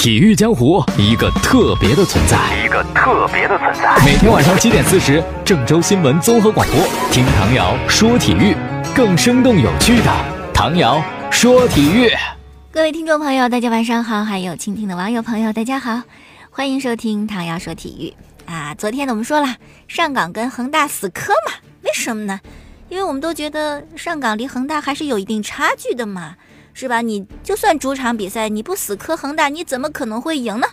体育江湖一个特别的存在，一个特别的存在。每天晚上七点四十，郑州新闻综合广播，听唐瑶说体育，更生动有趣的唐瑶说体育。各位听众朋友，大家晚上好，还有倾听的网友朋友，大家好，欢迎收听唐瑶说体育啊。昨天呢，我们说了上港跟恒大死磕嘛，为什么呢？因为我们都觉得上港离恒大还是有一定差距的嘛。是吧？你就算主场比赛，你不死磕恒大，你怎么可能会赢呢？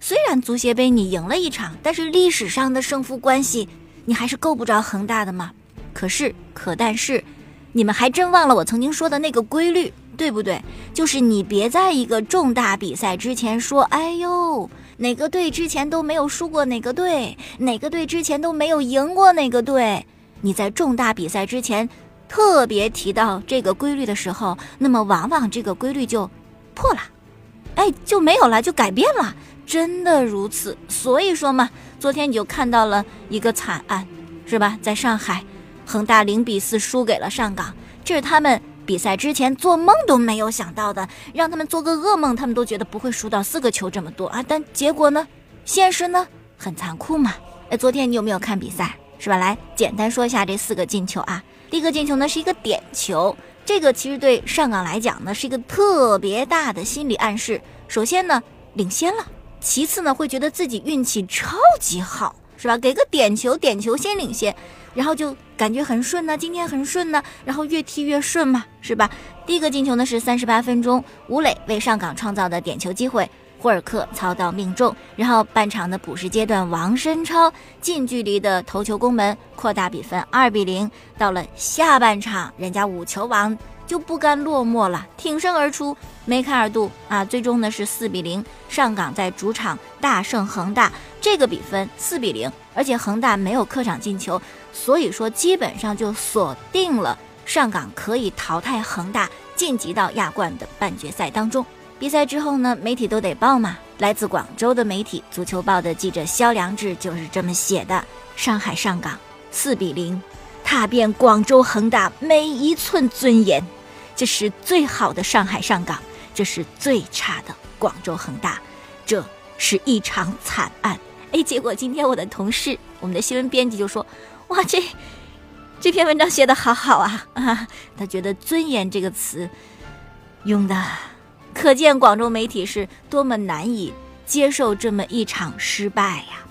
虽然足协杯你赢了一场，但是历史上的胜负关系，你还是够不着恒大的嘛。可是，可但是，你们还真忘了我曾经说的那个规律，对不对？就是你别在一个重大比赛之前说，哎呦，哪个队之前都没有输过哪个队，哪个队之前都没有赢过哪个队。你在重大比赛之前。特别提到这个规律的时候，那么往往这个规律就破了，哎，就没有了，就改变了，真的如此。所以说嘛，昨天你就看到了一个惨案，是吧？在上海，恒大零比四输给了上港，这是他们比赛之前做梦都没有想到的，让他们做个噩梦，他们都觉得不会输到四个球这么多啊。但结果呢，现实呢，很残酷嘛。哎，昨天你有没有看比赛？是吧？来简单说一下这四个进球啊。第一个进球呢是一个点球，这个其实对上港来讲呢是一个特别大的心理暗示。首先呢领先了，其次呢会觉得自己运气超级好，是吧？给个点球，点球先领先，然后就感觉很顺呢，今天很顺呢，然后越踢越顺嘛，是吧？第一个进球呢是三十八分钟，吴磊为上港创造的点球机会。霍尔克操刀命中，然后半场的补时阶段，王申超近距离的头球攻门，扩大比分二比零。到了下半场，人家五球王就不甘落寞了，挺身而出，梅开二度啊！最终呢是四比零，上港在主场大胜恒大，这个比分四比零，而且恒大没有客场进球，所以说基本上就锁定了上港可以淘汰恒大，晋级到亚冠的半决赛当中。比赛之后呢，媒体都得报嘛。来自广州的媒体《足球报》的记者肖良志就是这么写的：上海上港四比零，踏遍广州恒大每一寸尊严。这是最好的上海上港，这是最差的广州恒大，这是一场惨案。哎，结果今天我的同事，我们的新闻编辑就说：“哇，这这篇文章写的好好啊啊！”他觉得“尊严”这个词用的。可见广州媒体是多么难以接受这么一场失败呀！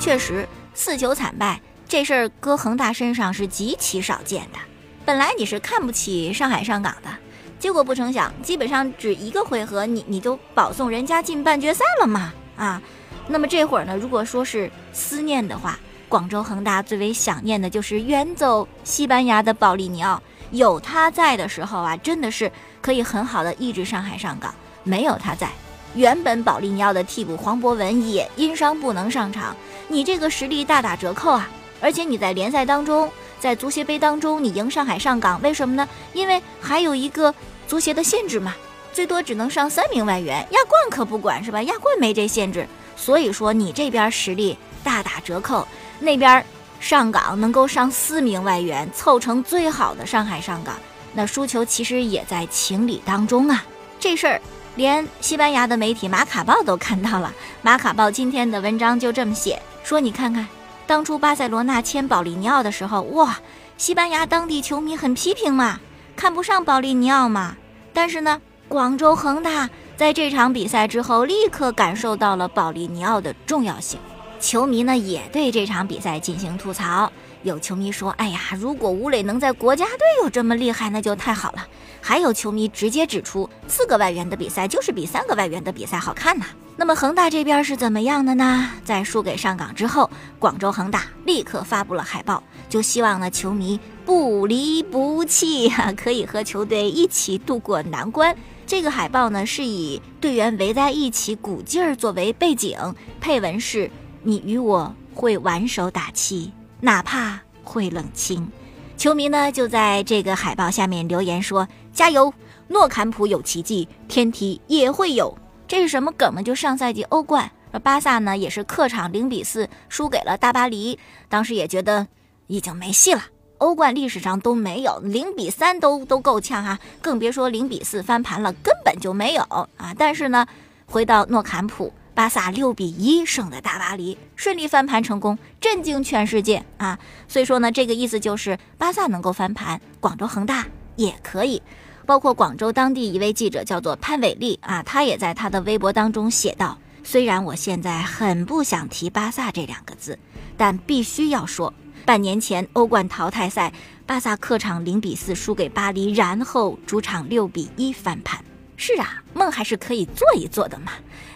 确实，四球惨败这事儿搁恒大身上是极其少见的。本来你是看不起上海上港的，结果不成想，基本上只一个回合，你你就保送人家进半决赛了嘛！啊，那么这会儿呢，如果说是思念的话，广州恒大最为想念的就是远走西班牙的保利尼奥。有他在的时候啊，真的是可以很好的抑制上海上港。没有他在，原本保利尼奥的替补黄博文也因伤不能上场，你这个实力大打折扣啊！而且你在联赛当中，在足协杯当中，你赢上海上港，为什么呢？因为还有一个足协的限制嘛，最多只能上三名外援。亚冠可不管是吧？亚冠没这限制，所以说你这边实力大打折扣，那边。上港能够上四名外援，凑成最好的上海上港，那输球其实也在情理当中啊。这事儿连西班牙的媒体《马卡报》都看到了，《马卡报》今天的文章就这么写，说你看看，当初巴塞罗那签保利尼奥的时候，哇，西班牙当地球迷很批评嘛，看不上保利尼奥嘛。但是呢，广州恒大在这场比赛之后，立刻感受到了保利尼奥的重要性。球迷呢也对这场比赛进行吐槽，有球迷说：“哎呀，如果吴磊能在国家队有这么厉害，那就太好了。”还有球迷直接指出，四个外援的比赛就是比三个外援的比赛好看呐。那么恒大这边是怎么样的呢？在输给上港之后，广州恒大立刻发布了海报，就希望呢球迷不离不弃，可以和球队一起度过难关。这个海报呢是以队员围在一起鼓劲儿作为背景，配文是。你与我会挽手打气，哪怕会冷清。球迷呢就在这个海报下面留言说：“加油，诺坎普有奇迹，天梯也会有。”这是什么梗呢？就上赛季欧冠，巴萨呢也是客场零比四输给了大巴黎，当时也觉得已经没戏了。欧冠历史上都没有，零比三都都够呛哈，更别说零比四翻盘了，根本就没有啊！但是呢，回到诺坎普，巴萨六比一胜的大巴黎，顺利翻盘成功，震惊全世界啊！所以说呢，这个意思就是巴萨能够翻盘，广州恒大也可以。包括广州当地一位记者叫做潘伟丽啊，他也在他的微博当中写道：“虽然我现在很不想提巴萨这两个字，但必须要说。”半年前欧冠淘汰赛，巴萨客场零比四输给巴黎，然后主场六比一翻盘。是啊，梦还是可以做一做的嘛。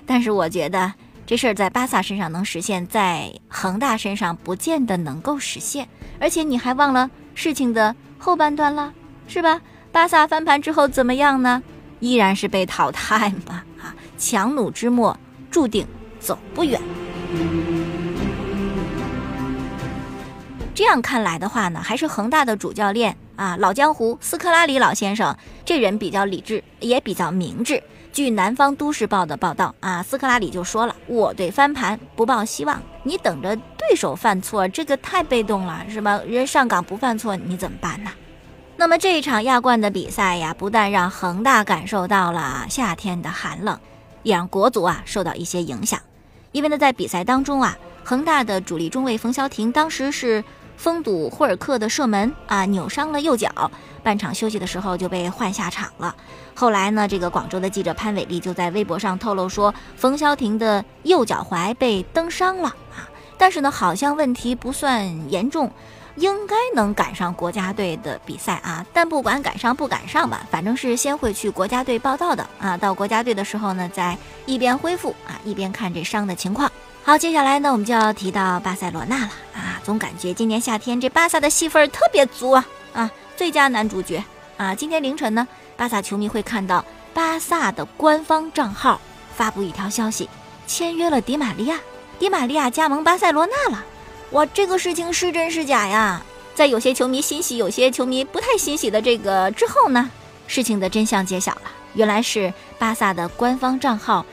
但是我觉得这事儿在巴萨身上能实现，在恒大身上不见得能够实现。而且你还忘了事情的后半段了，是吧？巴萨翻盘之后怎么样呢？依然是被淘汰嘛。啊，强弩之末，注定走不远。这样看来的话呢，还是恒大的主教练啊，老江湖斯科拉里老先生，这人比较理智，也比较明智。据南方都市报的报道啊，斯科拉里就说了：“我对翻盘不抱希望，你等着对手犯错，这个太被动了，是吧？人上岗不犯错，你怎么办呢？”那么这一场亚冠的比赛呀，不但让恒大感受到了夏天的寒冷，也让国足啊受到一些影响。因为呢，在比赛当中啊，恒大的主力中卫冯潇霆当时是。封堵霍尔克的射门啊，扭伤了右脚，半场休息的时候就被换下场了。后来呢，这个广州的记者潘伟丽就在微博上透露说，冯潇霆的右脚踝被蹬伤了啊，但是呢，好像问题不算严重，应该能赶上国家队的比赛啊。但不管赶上不赶上吧，反正是先会去国家队报道的啊。到国家队的时候呢，再一边恢复啊，一边看这伤的情况。好，接下来呢，我们就要提到巴塞罗那了啊！总感觉今年夏天这巴萨的戏份儿特别足啊啊！最佳男主角啊！今天凌晨呢，巴萨球迷会看到巴萨的官方账号发布一条消息，签约了迪玛利亚，迪玛利亚加盟巴塞罗那了。哇，这个事情是真是假呀？在有些球迷欣喜，有些球迷不太欣喜的这个之后呢，事情的真相揭晓了，原来是巴萨的官方账号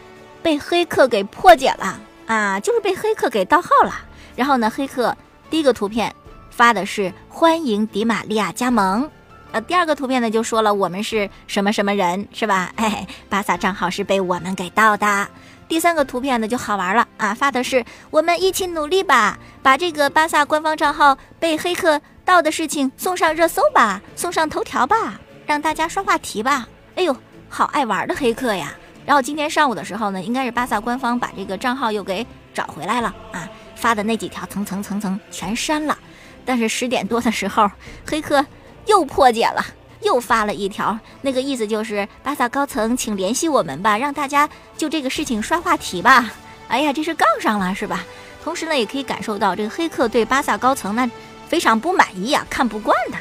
被黑客给破解了。啊，就是被黑客给盗号了。然后呢，黑客第一个图片发的是欢迎迪玛利亚加盟，呃，第二个图片呢就说了我们是什么什么人，是吧？哎，巴萨账号是被我们给盗的。第三个图片呢就好玩了啊，发的是我们一起努力吧，把这个巴萨官方账号被黑客盗的事情送上热搜吧，送上头条吧，让大家刷话题吧。哎呦，好爱玩的黑客呀！然后今天上午的时候呢，应该是巴萨官方把这个账号又给找回来了啊，发的那几条层层层层全删了。但是十点多的时候，黑客又破解了，又发了一条，那个意思就是巴萨高层请联系我们吧，让大家就这个事情刷话题吧。哎呀，这是杠上了是吧？同时呢，也可以感受到这个黑客对巴萨高层那非常不满意啊，看不惯他。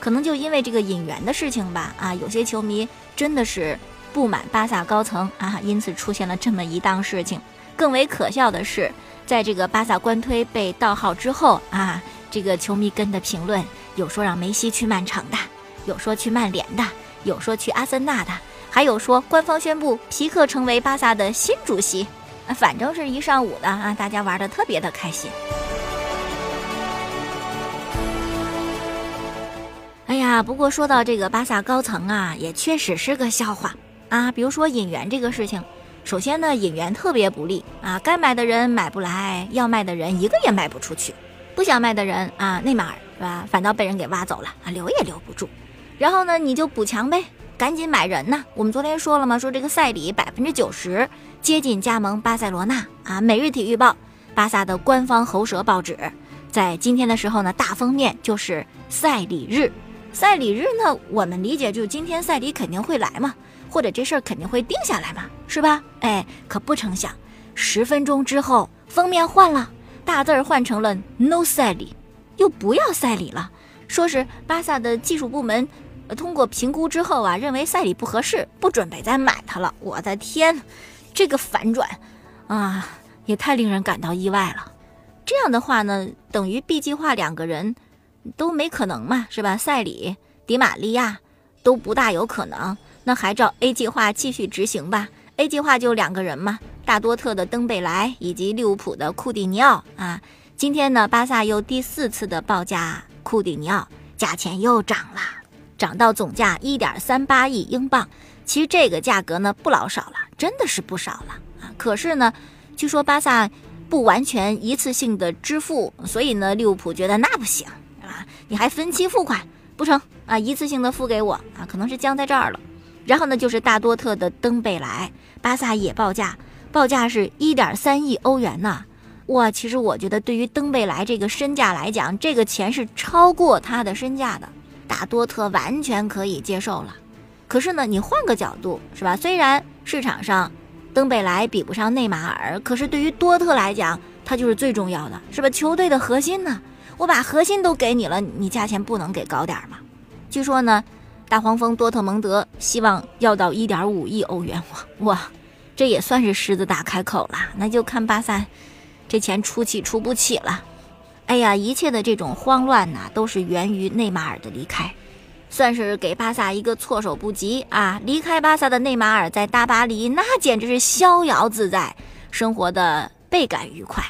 可能就因为这个引援的事情吧，啊，有些球迷真的是。不满巴萨高层啊，因此出现了这么一档事情。更为可笑的是，在这个巴萨官推被盗号之后啊，这个球迷跟的评论有说让梅西去曼城的，有说去曼联的，有说去阿森纳的，还有说官方宣布皮克成为巴萨的新主席。反正是一上午的啊，大家玩的特别的开心。哎呀，不过说到这个巴萨高层啊，也确实是个笑话。啊，比如说引援这个事情，首先呢，引援特别不利啊，该买的人买不来，要卖的人一个也卖不出去，不想卖的人啊，内马尔是吧，反倒被人给挖走了啊，留也留不住。然后呢，你就补强呗，赶紧买人呐。我们昨天说了嘛？说这个塞里百分之九十接近加盟巴塞罗那啊。每日体育报，巴萨的官方喉舌报纸，在今天的时候呢，大封面就是塞里日。塞里日呢，我们理解就是今天塞里肯定会来嘛。或者这事儿肯定会定下来嘛，是吧？哎，可不成想，十分钟之后封面换了，大字儿换成了 “No 赛里”，又不要赛里了。说是巴萨的技术部门通过评估之后啊，认为赛里不合适，不准备再买他了。我的天，这个反转啊，也太令人感到意外了。这样的话呢，等于 B 计划两个人都没可能嘛，是吧？赛里、迪玛利亚都不大有可能。那还照 A 计划继续执行吧。A 计划就两个人嘛，大多特的登贝莱以及利物浦的库蒂尼奥啊。今天呢，巴萨又第四次的报价库蒂尼奥，价钱又涨了，涨到总价一点三八亿英镑。其实这个价格呢不老少了，真的是不少了啊。可是呢，据说巴萨不完全一次性的支付，所以呢，利物浦觉得那不行啊，你还分期付款不成啊？一次性的付给我啊，可能是僵在这儿了。然后呢，就是大多特的登贝莱，巴萨也报价，报价是一点三亿欧元呢。哇，其实我觉得对于登贝莱这个身价来讲，这个钱是超过他的身价的，大多特完全可以接受了。可是呢，你换个角度是吧？虽然市场上登贝莱比不上内马尔，可是对于多特来讲，他就是最重要的，是吧？球队的核心呢，我把核心都给你了，你价钱不能给高点吗？据说呢，大黄蜂多特蒙德希望要到一点五亿欧元，哇哇，这也算是狮子大开口了。那就看巴萨。这钱出起出不起了，哎呀，一切的这种慌乱呐，都是源于内马尔的离开，算是给巴萨一个措手不及啊！离开巴萨的内马尔在大巴黎那简直是逍遥自在，生活的倍感愉快。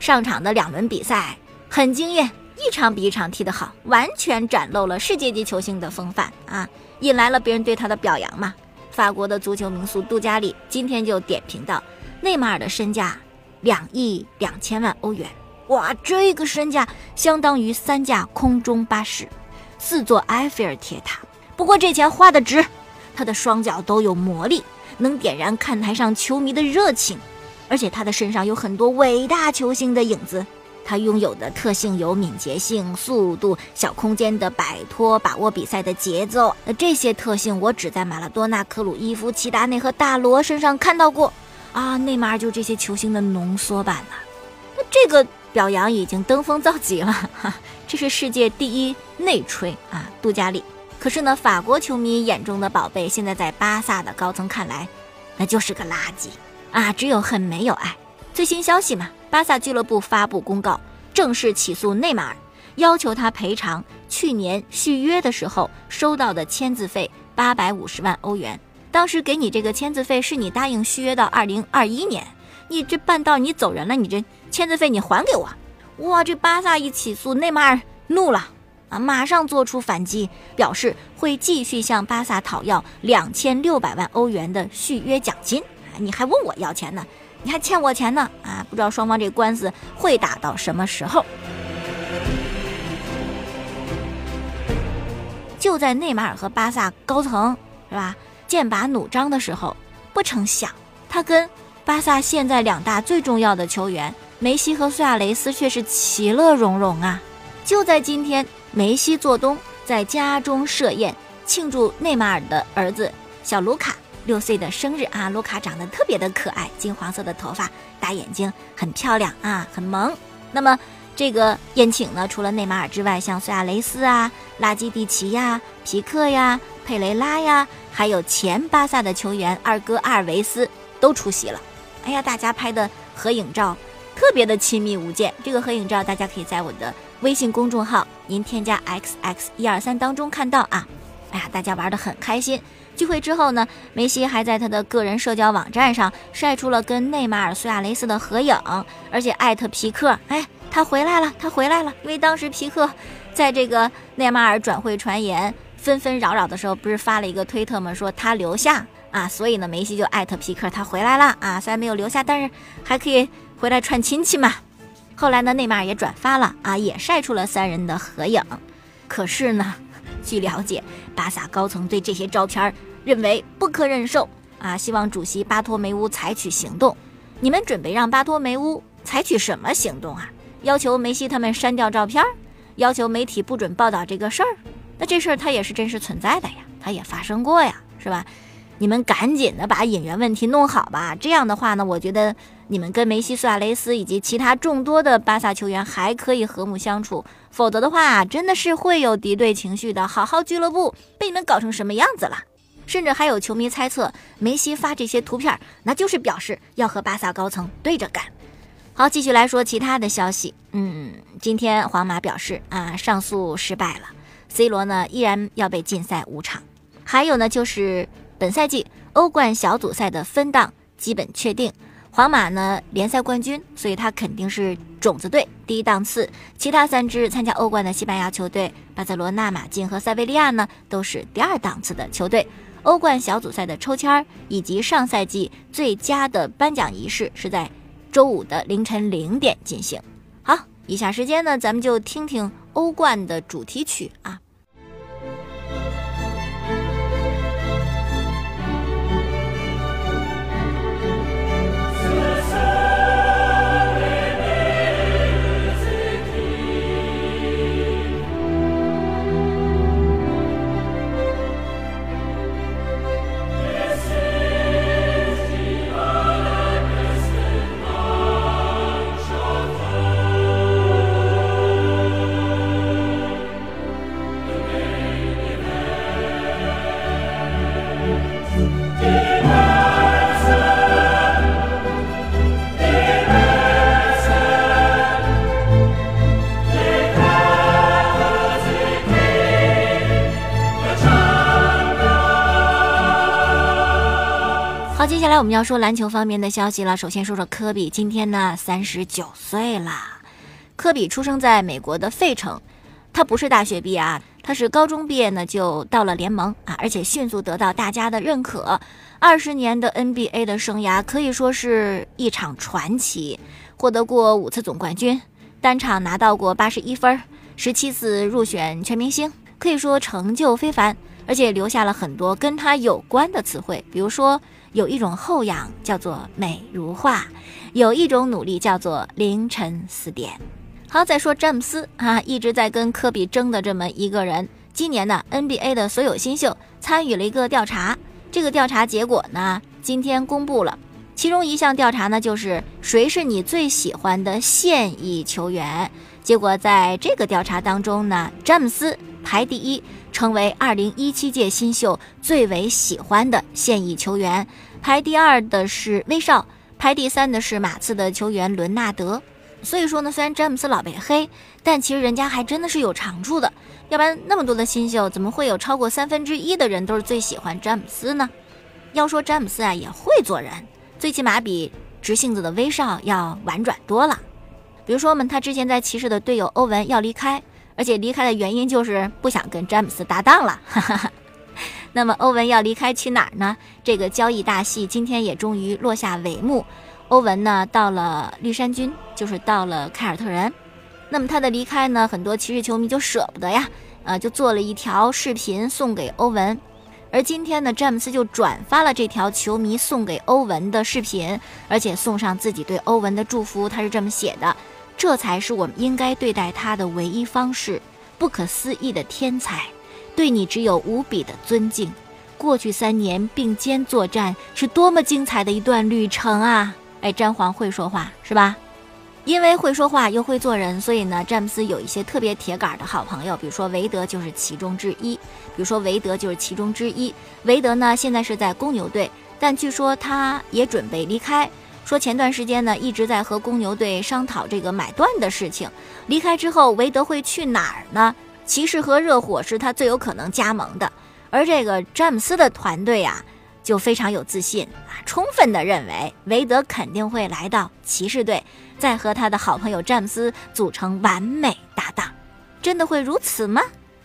上场的两轮比赛很惊艳，一场比一场踢得好，完全展露了世界级球星的风范啊，引来了别人对他的表扬嘛。法国的足球名宿杜加里今天就点评到，内马尔的身价。两亿两千万欧元，哇，这个身价相当于三架空中巴士，四座埃菲尔铁塔。不过这钱花的值，他的双脚都有魔力，能点燃看台上球迷的热情，而且他的身上有很多伟大球星的影子。他拥有的特性有敏捷性、速度、小空间的摆脱、把握比赛的节奏。那这些特性我只在马拉多纳、克鲁伊夫、齐达内和大罗身上看到过。啊，内马尔就这些球星的浓缩版呢，那这个表扬已经登峰造极了，哈，这是世界第一内吹啊，杜加里。可是呢，法国球迷眼中的宝贝，现在在巴萨的高层看来，那就是个垃圾啊，只有恨没有爱。最新消息嘛，巴萨俱乐部发布公告，正式起诉内马尔，要求他赔偿去年续约的时候收到的签字费八百五十万欧元。当时给你这个签字费，是你答应续约到二零二一年，你这办到你走人了，你这签字费你还给我！哇，这巴萨一起诉，内马尔怒了啊，马上做出反击，表示会继续向巴萨讨要两千六百万欧元的续约奖金。你还问我要钱呢？你还欠我钱呢啊！不知道双方这官司会打到什么时候？就在内马尔和巴萨高层是吧？剑拔弩张的时候，不成想，他跟巴萨现在两大最重要的球员梅西和苏亚雷斯却是其乐融融啊！就在今天，梅西做东，在家中设宴庆祝内马尔的儿子小卢卡六岁的生日啊！卢卡长得特别的可爱，金黄色的头发，大眼睛，很漂亮啊，很萌。那么这个宴请呢，除了内马尔之外，像苏亚雷斯啊、拉基蒂奇呀、皮克呀、佩雷拉呀。还有前巴萨的球员二哥阿尔维斯都出席了，哎呀，大家拍的合影照特别的亲密无间。这个合影照大家可以在我的微信公众号您添加 x x 一二三当中看到啊。哎呀，大家玩的很开心。聚会之后呢，梅西还在他的个人社交网站上晒出了跟内马尔、苏亚雷斯的合影，而且艾特皮克，哎，他回来了，他回来了。因为当时皮克在这个内马尔转会传言。纷纷扰扰的时候，不是发了一个推特吗？说他留下啊，所以呢，梅西就艾特皮克，他回来了啊。虽然没有留下，但是还可以回来串亲戚嘛。后来呢，内马尔也转发了啊，也晒出了三人的合影。可是呢，据了解，巴萨高层对这些照片认为不可忍受啊，希望主席巴托梅乌采取行动。你们准备让巴托梅乌采取什么行动啊？要求梅西他们删掉照片？要求媒体不准报道这个事儿？那这事儿它也是真实存在的呀，它也发生过呀，是吧？你们赶紧的把引援问题弄好吧。这样的话呢，我觉得你们跟梅西、苏亚雷斯以及其他众多的巴萨球员还可以和睦相处。否则的话，真的是会有敌对情绪的。好好俱乐部被你们搞成什么样子了？甚至还有球迷猜测，梅西发这些图片，那就是表示要和巴萨高层对着干。好，继续来说其他的消息。嗯，今天皇马表示啊，上诉失败了。C 罗呢依然要被禁赛五场，还有呢就是本赛季欧冠小组赛的分档基本确定，皇马呢联赛冠军，所以他肯定是种子队第一档次，其他三支参加欧冠的西班牙球队巴塞罗那、马竞和塞维利亚呢，都是第二档次的球队。欧冠小组赛的抽签儿以及上赛季最佳的颁奖仪式是在周五的凌晨零点进行。好，以下时间呢，咱们就听听欧冠的主题曲啊。我们要说篮球方面的消息了。首先说说科比，今天呢三十九岁了。科比出生在美国的费城，他不是大学毕业啊，他是高中毕业呢就到了联盟啊，而且迅速得到大家的认可。二十年的 NBA 的生涯可以说是一场传奇，获得过五次总冠军，单场拿到过八十一分，十七次入选全明星，可以说成就非凡，而且留下了很多跟他有关的词汇，比如说。有一种后仰叫做美如画，有一种努力叫做凌晨四点。好，再说詹姆斯啊，一直在跟科比争的这么一个人。今年呢，NBA 的所有新秀参与了一个调查，这个调查结果呢，今天公布了。其中一项调查呢，就是谁是你最喜欢的现役球员。结果在这个调查当中呢，詹姆斯排第一。成为二零一七届新秀最为喜欢的现役球员，排第二的是威少，排第三的是马刺的球员伦纳德。所以说呢，虽然詹姆斯老被黑，但其实人家还真的是有长处的。要不然那么多的新秀，怎么会有超过三分之一的人都是最喜欢詹姆斯呢？要说詹姆斯啊，也会做人，最起码比直性子的威少要婉转多了。比如说嘛，他之前在骑士的队友欧文要离开。而且离开的原因就是不想跟詹姆斯搭档了。那么欧文要离开去哪儿呢？这个交易大戏今天也终于落下帷幕。欧文呢到了绿衫军，就是到了凯尔特人。那么他的离开呢，很多骑士球迷就舍不得呀，呃，就做了一条视频送给欧文。而今天呢，詹姆斯就转发了这条球迷送给欧文的视频，而且送上自己对欧文的祝福。他是这么写的。这才是我们应该对待他的唯一方式。不可思议的天才，对你只有无比的尊敬。过去三年并肩作战是多么精彩的一段旅程啊！哎，詹皇会说话是吧？因为会说话又会做人，所以呢，詹姆斯有一些特别铁杆的好朋友，比如说韦德就是其中之一。比如说韦德就是其中之一。韦德呢，现在是在公牛队，但据说他也准备离开。说前段时间呢，一直在和公牛队商讨这个买断的事情。离开之后，韦德会去哪儿呢？骑士和热火是他最有可能加盟的。而这个詹姆斯的团队啊，就非常有自信啊，充分的认为韦德肯定会来到骑士队，再和他的好朋友詹姆斯组成完美搭档。真的会如此吗？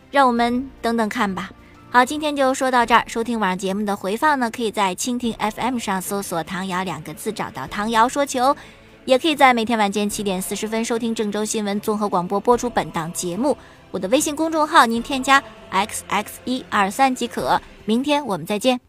让我们等等看吧。好，今天就说到这儿。收听晚上节目的回放呢，可以在蜻蜓 FM 上搜索“唐瑶”两个字，找到唐瑶说球；也可以在每天晚间七点四十分收听郑州新闻综合广播播出本档节目。我的微信公众号您添加 x x 一二三即可。明天我们再见。